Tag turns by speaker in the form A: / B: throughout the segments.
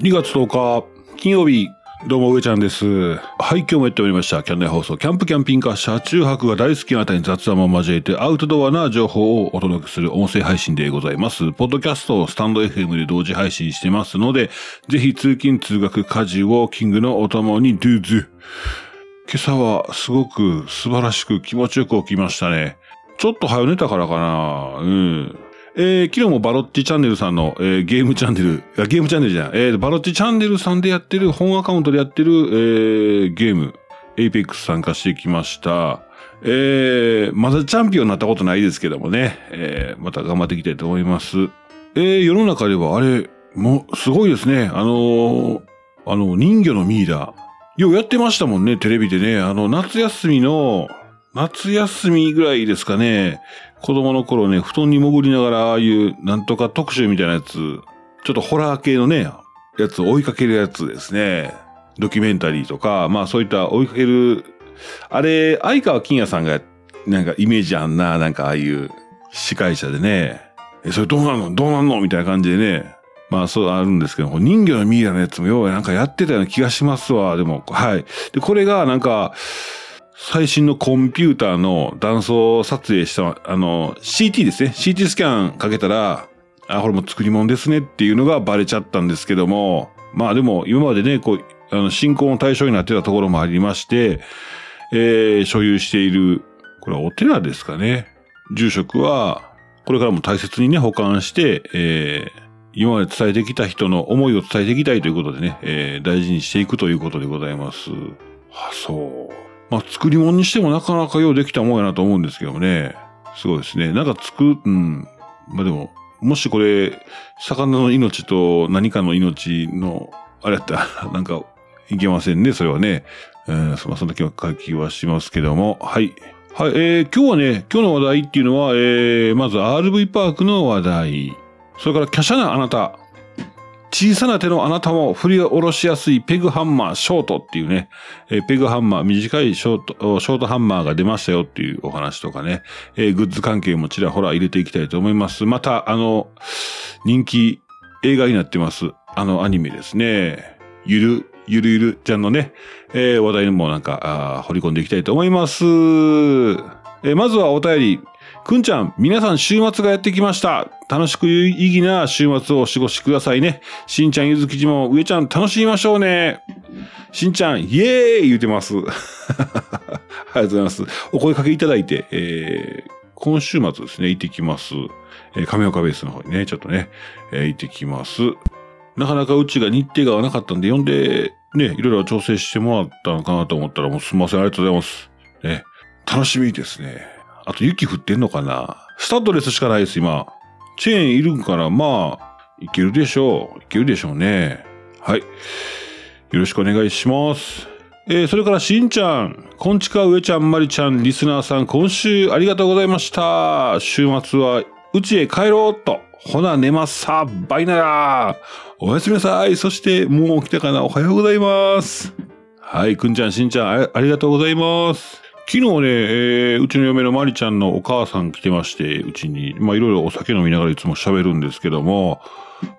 A: 2月10日、金曜日、どうも、上ちゃんです。はい、今日もやっておりました。キャン内放送、キャンプキャンピングカー、車中泊が大好きな方に雑談を交えて、アウトドアな情報をお届けする音声配信でございます。ポッドキャストをスタンド FM で同時配信してますので、ぜひ通勤通学家事をキングのお供にドゥーズ。今朝はすごく素晴らしく気持ちよく起きましたね。ちょっと早寝たからかな。うん。えー昨日もバロッチチャンネルさんの、えーゲームチャンネル、あゲームチャンネルじゃない、えーバロッチチャンネルさんでやってる、本アカウントでやってる、えーゲーム、エイペックス参加してきました。えーまだチャンピオンになったことないですけどもね、えーまた頑張っていきたいと思います。えー世の中ではあれ、もう、すごいですね。あのーあの、人魚のミイラ。ようやってましたもんね、テレビでね。あの、夏休みの、夏休みぐらいですかね。子供の頃ね、布団に潜りながら、ああいう、なんとか特集みたいなやつ、ちょっとホラー系のね、やつを追いかけるやつですね。ドキュメンタリーとか、まあそういった追いかける、あれ、相川金也さんが、なんかイメージあんな、なんかああいう司会者でね、え、それどうなんの？どうなんの？みたいな感じでね、まあそうあるんですけど、人魚のミイラのやつもようなんかやってたような気がしますわ、でも、はい。で、これがなんか、最新のコンピューターの断層撮影した、あの、CT ですね。CT スキャンかけたら、あ、これも作り物ですねっていうのがバレちゃったんですけども、まあでも今までね、こう、あの、信仰の対象になってたところもありまして、えー、所有している、これはお寺ですかね。住職は、これからも大切にね、保管して、えー、今まで伝えてきた人の思いを伝えていきたいということでね、えー、大事にしていくということでございます。あ、そう。まあ、作り物にしてもなかなかようできたもんやなと思うんですけどもね。すごいですね。なんか作、うん。まあでも、もしこれ、魚の命と何かの命の、あれやったら、なんか、いけませんね、それはね。えー、そまあそんな気は気はしますけども。はい。はい、えー、今日はね、今日の話題っていうのは、えー、まず RV パークの話題。それから、華奢なあなた。小さな手のあなたも振り下ろしやすいペグハンマーショートっていうね、えーペグハンマー、短いショート、ショートハンマーが出ましたよっていうお話とかね、えーグッズ関係もちらほら入れていきたいと思います。また、あの、人気映画になってます。あのアニメですね。ゆる、ゆるゆるちゃんのね、えー話題にもなんか、掘り込んでいきたいと思います。えーまずはお便り。くんちゃん、皆さん週末がやってきました。楽しく有意義な週末をお過ごしくださいね。しんちゃん、ゆずきじも、上ちゃん、楽しみましょうね。しんちゃん、イエーイ言うてます。ありがとうございます。お声かけいただいて、えー今週末ですね、行ってきます。えー亀岡ベースの方にね、ちょっとね、えー行ってきます。なかなかうちが日程が合わなかったんで、呼んで、ね、いろいろ調整してもらったのかなと思ったら、もうすみません、ありがとうございます。ね、楽しみですね。あと雪降ってんのかな？スタッドレスしかないです、今。チェーンいるんから、まあ、いけるでしょう。いけるでしょうね。はい。よろしくお願いします。えー、それからしんちゃん、こんちか上ちゃん、まりちゃん、リスナーさん、今週ありがとうございました。週末は、うちへ帰ろうと。ほな、寝ますさ、バイなら。おやすみなさい。そして、もう起きたかな？おはようございます。はい、くんちゃん、しんちゃん、ありがとうございます。昨日ね、えーうちの嫁のまりちゃんのお母さん来てまして、うちに、まあいろいろお酒飲みながらいつも喋るんですけども、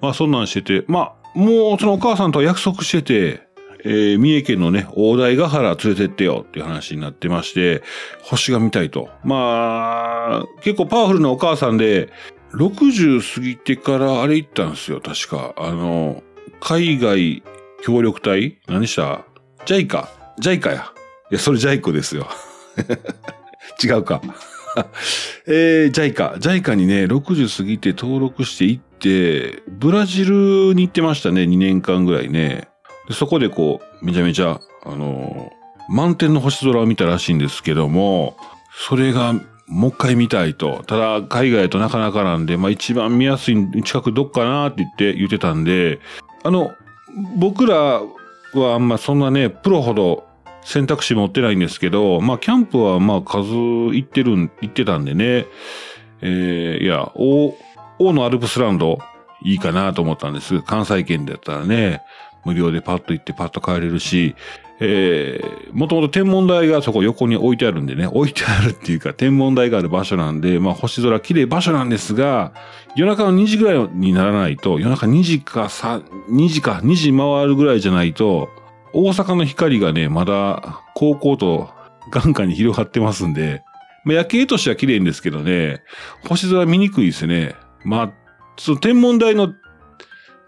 A: まあそんなんしてて、まあ、もうそのお母さんと約束してて、えー三重県のね、大台ヶ原連れてってよっていう話になってまして、星が見たいと。まあ、結構パワフルなお母さんで、60過ぎてからあれ行ったんですよ、確か。あの、海外協力隊？何した？ジャイカ。ジャイカや。いや、それジャイコですよ。違うか。えー、ジャイカ。ジャイカにね、60過ぎて登録して行って、ブラジルに行ってましたね、2年間ぐらいね。そこでこう、めちゃめちゃ、あのー満天の星空を見たらしいんですけども、それが、もう一回見たいと。ただ、海外となかなかなんで、まあ一番見やすい近くどっかなって言って、言ってたんで、あの、僕らはあんまそんなね、プロほど選択肢持ってないんですけど、まあキャンプはまあ数行ってるん、行ってたんでね、えー、いや、大、大のアルプスランド、いいかなと思ったんです。関西圏だったらね。無料でパッと行ってパッと帰れるし、えー、もともと天文台がそこ横に置いてあるんでね、置いてあるっていうか天文台がある場所なんで、まあ星空綺麗場所なんですが、夜中の2時ぐらいにならないと、夜中2時か3、2時か2時回るぐらいじゃないと、大阪の光がね、まだ、高校と眼下に広がってますんで、まあ、夜景としては綺麗んですけどね、星空見にくいですね。まあ、その天文台の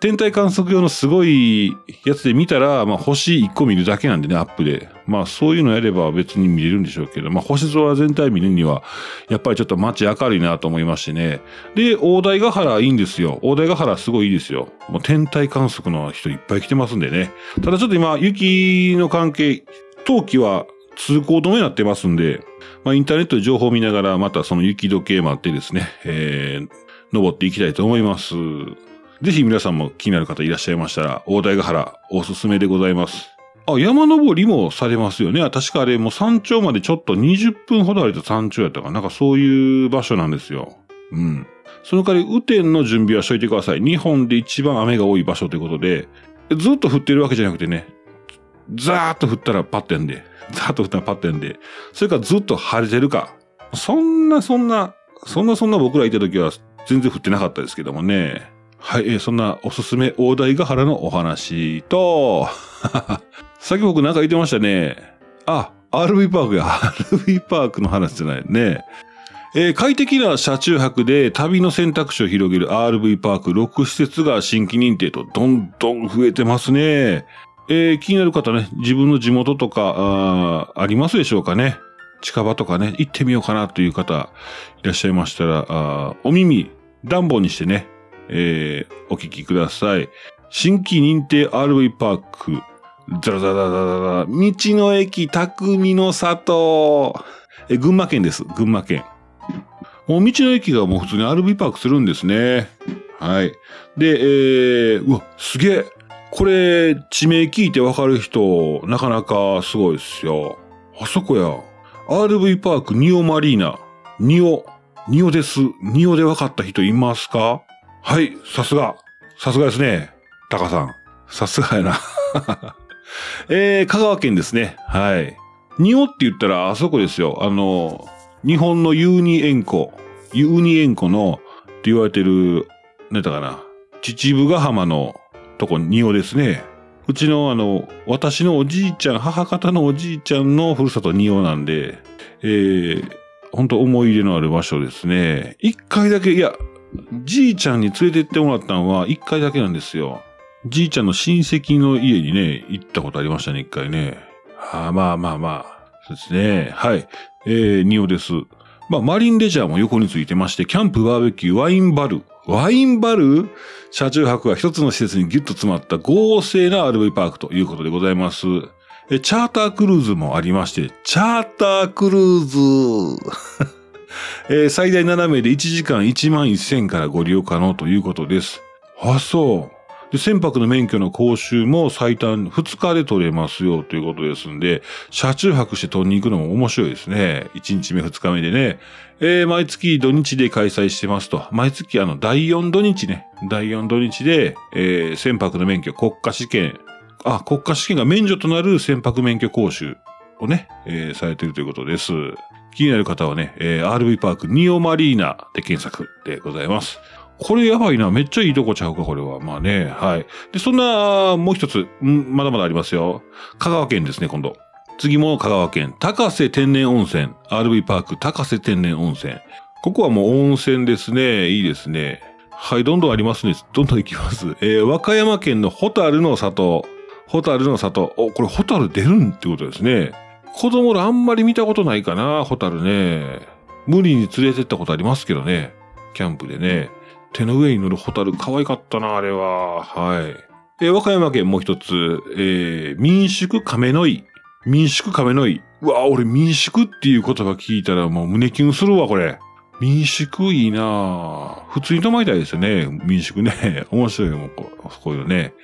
A: 天体観測用のすごいやつで見たら、まあ星1個見るだけなんでね、アップで。まあそういうのやれば別に見れるんでしょうけど、まあ星空全体見るには、やっぱりちょっと街明るいなと思いましてね。で、大台ヶ原いいんですよ。大台ヶ原すごいいいですよ。もう天体観測の人いっぱい来てますんでね。ただちょっと今、雪の関係、冬季は通行止めになってますんで、まあインターネットで情報を見ながら、またその雪時計待ってですね、えー、登っていきたいと思います。ぜひ皆さんも気になる方いらっしゃいましたら、大台ヶ原おすすめでございます。あ、山登りもされますよね。確かあれもう山頂までちょっと20分ほど歩いた山頂やったかなんかそういう場所なんですよ。うん。その代わり、雨天の準備はしといてください。日本で一番雨が多い場所ということで、ずっと降ってるわけじゃなくてね、ザーッと降ったらパッてんで、ザーッと降ったらパッてんで、それからずっと晴れてるか。そんなそんな、そんなそんな僕らいた時は全然降ってなかったですけどもね。はい、えー、そんなおすすめ大台ヶ原のお話と、さっき僕なんか言ってましたね。あ、RV パークや。RV パークの話じゃないね。えー、快適な車中泊で旅の選択肢を広げる RV パーク6施設が新規認定とどんどん増えてますね。えー、気になる方ね、自分の地元とか、あありますでしょうかね。近場とかね、行ってみようかなという方いらっしゃいましたら、あお耳、暖房にしてね、えー、お聞きください。新規認定 RV パーク、ザラザラザラザラ、道の駅匠の里、え、群馬県です。群馬県。もう道の駅がもう普通に RV パークするんですね。はい。で、えー、うわ、すげえ。これ、地名聞いてわかる人、なかなかすごいですよ。あそこや。RV パークニオマリーナ。ニオ。ニオです。ニオでわかった人いますか？はい、さすが。さすがですね。タカさん。さすがやな。えー、香川県ですね。はい。ニオって言ったらあそこですよ。あの、日本のユーニ塩湖。ユーニ塩湖の、って言われてる、何だかな。秩父ヶ浜のとこ、ニオですね。うちのあの、私のおじいちゃん、母方のおじいちゃんのふるさとニオなんで、えー、本当思い入れのある場所ですね。一回だけ、いや、じいちゃんに連れて行ってもらったのは一回だけなんですよ。じいちゃんの親戚の家にね、行ったことありましたね、一回ね。ああまあまあまあ。そうですね。はい。えー、ニオです。まあ、マリンレジャーも横についてまして、キャンプ、バーベキュー、ワインバル。ワインバル？車中泊が一つの施設にギュッと詰まった合成な RV パークということでございます。え、チャータークルーズもありまして、チャータークルーズえー、最大7名で1時間1万1000からご利用可能ということです。あ、そう。で、船舶の免許の講習も最短2日で取れますよということですんで、車中泊して取りに行くのも面白いですね。1日目2日目でね。えー、毎月土日で開催してますと。毎月あの、第4土日ね。第4土日で、えー、船舶の免許国家試験、あ、国家試験が免除となる船舶免許講習をね、えー、されているということです。気になる方はね、えー、RV パークニオマリーナで検索でございます。これやばいな。めっちゃいいとこちゃうか、これは。まあね。はい。で、そんな、もう一つ、んまだまだありますよ。香川県ですね、今度。次も香川県。高瀬天然温泉。RV パーク高瀬天然温泉。ここはもう温泉ですね。いいですね。はい、どんどんありますね。どんどん行きます。えー、和歌山県のホタルの里。ホタルの里。お、これホタル出るんってことですね。子供らあんまり見たことないかな、ホタルね。無理に連れてったことありますけどね。キャンプでね。手の上に乗るホタル可愛かったな、あれは。はい。え和歌山県もう一つ、えー、民宿亀の井。民宿亀の井。うわ、俺民宿っていう言葉聞いたらもう胸キュンするわ、これ。民宿いいな普通に泊まりたいですよね。民宿ね。面白いもん、こういうね。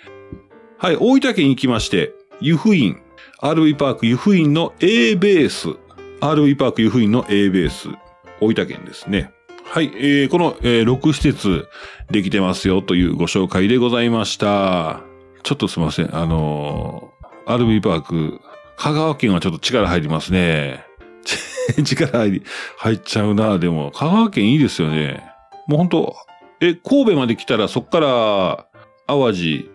A: はい、大分県行きまして、湯布院。RV パーク湯布院の A ベース。RV パーク湯布院の A ベース。大分県ですね。はい、えー、この、えー、6施設できてますよというご紹介でございました。ちょっとすいません。あのー、アルビーパーク、香川県はちょっと力入りますね。力入り、入っちゃうな。でも、香川県いいですよね。もうほんと、え、神戸まで来たらそっから、淡路、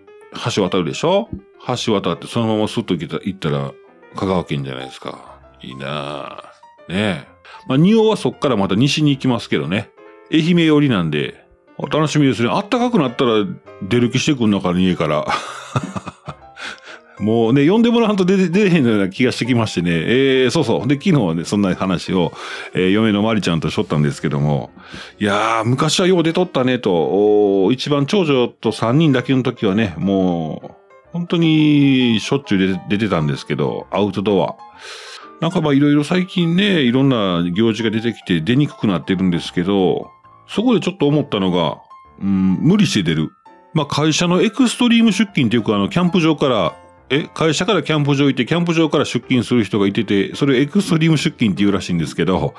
A: 橋渡るでしょ？橋渡ってそのままスッと行ったら、香川県じゃないですか。いいなぁ。ねえ。まあ、仁王はそっからまた西に行きますけどね。愛媛寄りなんで、お楽しみですね。あったかくなったら出る気してくんのかね家から。もうね、呼んでもらうと出て、へんような気がしてきましてね。えー、そうそう。で、昨日はね、そんな話を、えー、嫁のまりちゃんとしょったんですけども、いやー、昔はよう出とったねと、一番長女と3人だけの時はね、もう、本当にしょっちゅう出てたんですけど、アウトドア。なんかまあいろいろ最近ね、いろんな行事が出てきて出にくくなってるんですけど、そこでちょっと思ったのが、うん、無理して出る。まあ会社のエクストリーム出勤っていうかあの、キャンプ場からえ、会社からキャンプ場行って、キャンプ場から出勤する人がいてて、それをエクストリーム出勤って言うらしいんですけど、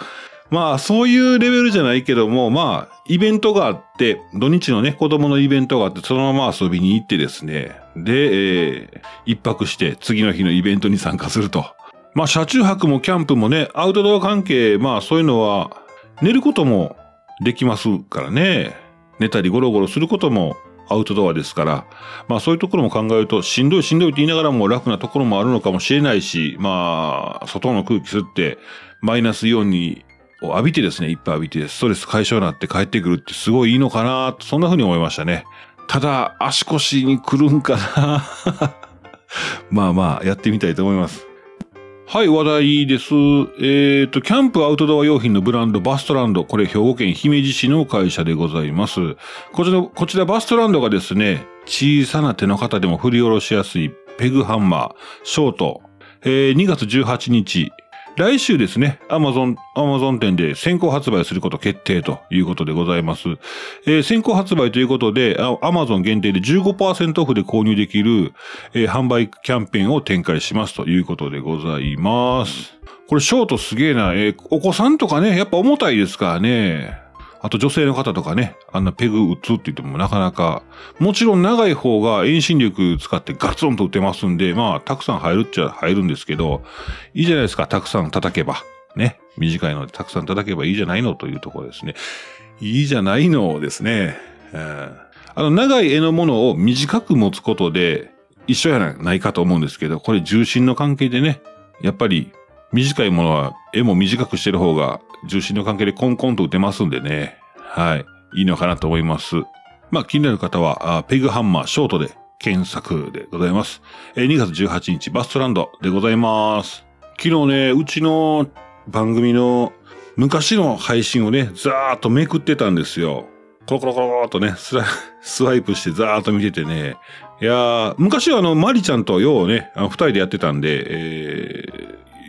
A: まあ、そういうレベルじゃないけども、まあ、イベントがあって、土日のね、子供のイベントがあって、そのまま遊びに行ってですね、で、えー、一泊して、次の日のイベントに参加すると。まあ、車中泊もキャンプもね、アウトドア関係、まあ、そういうのは、寝ることもできますからね。寝たりゴロゴロすることもアウトドアですから、まあそういうところも考えると、しんどいしんどいって言いながらも楽なところもあるのかもしれないし、まあ、外の空気吸って、マイナスイオンにを浴びてですね、いっぱい浴びて、ストレス解消になって帰ってくるってすごいいいのかな、そんな風に思いましたね。ただ、足腰に来るんかな まあまあ、やってみたいと思います。はい、話題です。えっ、ー、と、キャンプアウトドア用品のブランドバストランド。これ兵庫県姫路市の会社でございます。こちら、こちらバストランドがですね、小さな手の方でも振り下ろしやすいペグハンマー、ショート、えー、2月18日、来週ですね、アマゾン、アマゾン店で先行発売すること決定ということでございます。えー、先行発売ということで、アマゾン限定で15%オフで購入できる、えー、販売キャンペーンを展開しますということでございます。これショートすげえな。えー、お子さんとかね、やっぱ重たいですからね。あと女性の方とかね、あんなペグ打つって言ってもなかなか、もちろん長い方が遠心力使ってガツンと打てますんで、まあ、たくさん入るっちゃ入るんですけど、いいじゃないですか、たくさん叩けば。ね。短いのでたくさん叩けばいいじゃないのというところですね。いいじゃないのですね。あの、長い絵のものを短く持つことで、一緒やないかと思うんですけど、これ重心の関係でね、やっぱり短いものは絵も短くしてる方が重心の関係でコンコンと打てますんでね。はい。いいのかなと思います。まあ気になる方は、ペグハンマーショートで検索でございます。え2月18日バストランドでございます。昨日ね、うちの番組の昔の配信をね、ザーッとめくってたんですよ。コロコロコロコロとね、スラ、スワイプしてザーッと見ててね。いやー、昔はあの、マリちゃんとようね、あの二人でやってたんで、え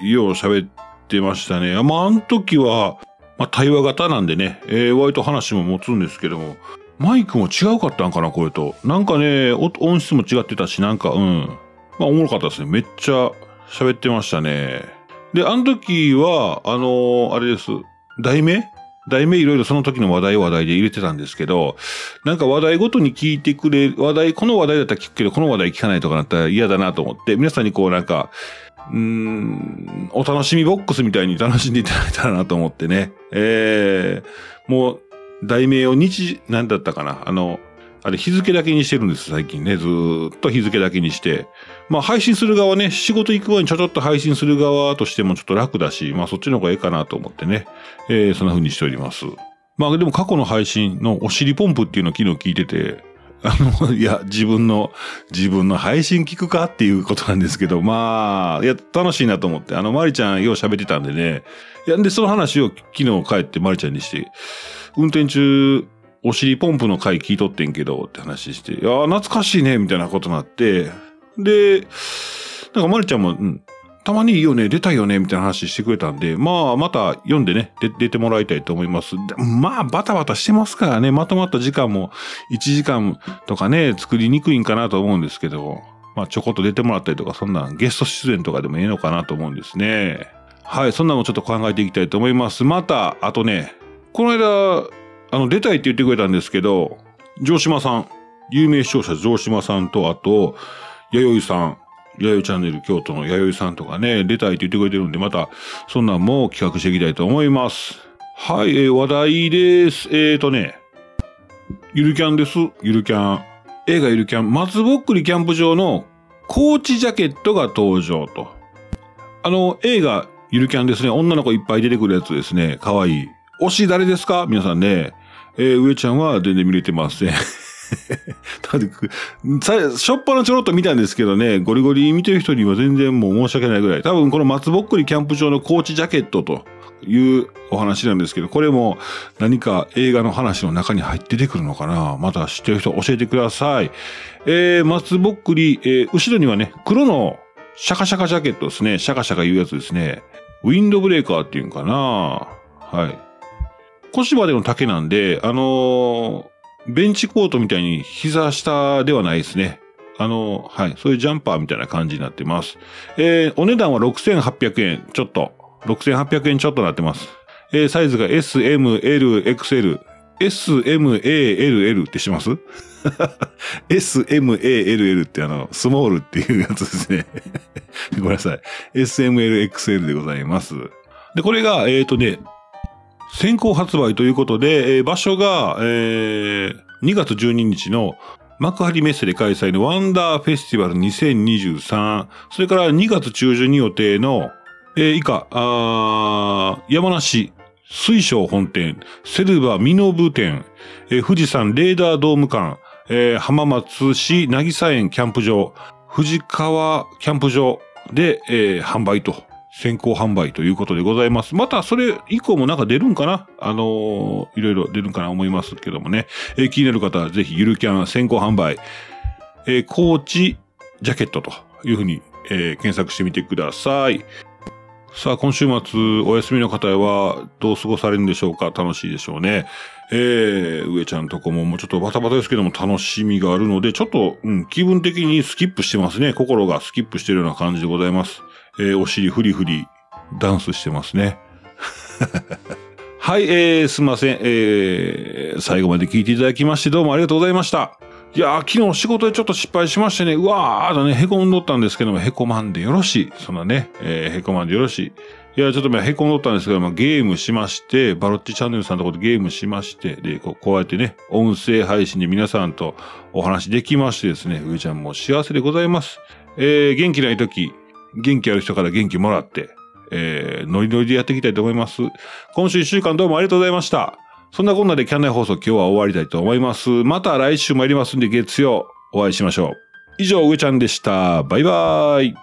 A: ー、よう喋っってましたね。まあ、あの時は、まあ、対話型なんでね、えー、割と話も持つんですけども、マイクも違うかったんかな、これと。なんかね、音質も違ってたし、なんか、うん。まあ、おもろかったですね。めっちゃ喋ってましたね。で、あの時は、あのー、あれです。題名？題名いろいろその時の話題話題で入れてたんですけど、なんか話題ごとに聞いてくれ、話題、この話題だったら聞くけど、この話題聞かないとかなったら嫌だなと思って、皆さんにこうなんか、うん、お楽しみボックスみたいに楽しんでいただいたらなと思ってね。えー、もう、題名を日、なんだったかな。あの、あれ日付だけにしてるんです、最近ね。ずっと日付だけにして。まあ配信する側ね、仕事行く前にちょちょっと配信する側としてもちょっと楽だし、まあそっちの方がいいかなと思ってね。えー、そんな風にしております。まあでも過去の配信のお尻ポンプっていうのを昨日聞いてて、あの、いや、自分の、自分の配信聞くかっていうことなんですけど、まあ、いや、楽しいなと思って、あの、まりちゃんよう喋ってたんでね、いや、で、その話を昨日帰ってまりちゃんにして、運転中、お尻ポンプの回聞いとってんけど、って話して、いや、懐かしいね、みたいなことになって、で、なんかまりちゃんも、うん、たまにいいよね、出たいよね、みたいな話してくれたんで、まあ、また読んでね、出てもらいたいと思います。まあ、バタバタしてますからね、まとまった時間も1時間とかね、作りにくいんかなと思うんですけど、まあ、ちょこっと出てもらったりとか、そんなゲスト出演とかでもいいのかなと思うんですね。はい、そんなのちょっと考えていきたいと思います。また、あとね、この間、あの、出たいって言ってくれたんですけど、城島さん、有名視聴者城島さんと、あと、弥生さん、弥生チャンネル京都の弥生さんとかね、出たいって言ってくれてるんで、また、そんなんも企画していきたいと思います。はい、えー話題です。えーとね、ゆるキャンです。ゆるキャン。映画ゆるキャン、松ぼっくりキャンプ場のコーチジャケットが登場と。あの、映画ゆるキャンですね。女の子いっぱい出てくるやつですね。かわいい。推し誰ですか？皆さんね。えー、上ちゃんは全然見れてません。だってくさしょっぱなちょろっと見たんですけどね、ゴリゴリ見てる人には全然もう申し訳ないぐらい。多分この松ぼっくりキャンプ場のコーチジャケットというお話なんですけど、これも何か映画の話の中に入って出てくるのかなまた知ってる人教えてください。えー、松ぼっくり、えー後ろにはね、黒のシャカシャカジャケットですね。シャカシャカいうやつですね。ウィンドブレーカーっていうんかなはい。腰までの丈なんで、あのーベンチコートみたいに膝下ではないですね。あのはい。そういうジャンパーみたいな感じになってます。えー、お値段は6800円ちょっと。6800円ちょっとなってます。えー、サイズが S、M、L、XL。S、M、A、L、L ってします ?S、M、A、L、L ってあの、スモールっていうやつですね。ごめんなさい。S、M、L、XL でございます。で、これが、えっ、とね、先行発売ということで、えー場所が、えー2月12日の幕張メッセで開催のワンダーフェスティバル2023、それから2月中旬に予定の、えー以下、山梨水晶本店、セルバミノブ店、えー富士山レーダードーム館、えー浜松市渚園キャンプ場、富士川キャンプ場で、販売と、先行販売ということでございます。またそれ以降もなんか出るんかな？あのーいろいろ出るんかな思いますけどもね。えー気になる方はぜひゆるキャン先行販売、えーコーチジャケットというふうに、えー検索してみてください。さあ、今週末お休みの方はどう過ごされるんでしょうか？楽しいでしょうね。えー、上ちゃんとこももうちょっとバタバタですけども楽しみがあるので、ちょっと、うん、気分的にスキップしてますね。心がスキップしてるような感じでございます。えー、お尻フリフリダンスしてますね。はい、えー、すいません。えー、最後まで聞いていただきましてどうもありがとうございました。いや、昨日仕事でちょっと失敗しましてね、うわーだね、へこんどったんですけども、へこまんでよろしい。そんなね、えー、へこまんでよろしい。いや、ちょっとまあへこんどったんですけど、まあ、ゲームしまして、バロッチチャンネルさんのところでゲームしまして、で、こうこうやってね、音声配信で皆さんとお話できましてですね、上ちゃんも幸せでございます。えー、元気ない時、元気ある人から元気もらって、えー、ノリノリでやっていきたいと思います。今週一週間どうもありがとうございました。そんなこんなでキャンナイ放送今日は終わりたいと思います。また来週参りますんで月曜お会いしましょう。以上、上ちゃんでした。バイバーイ。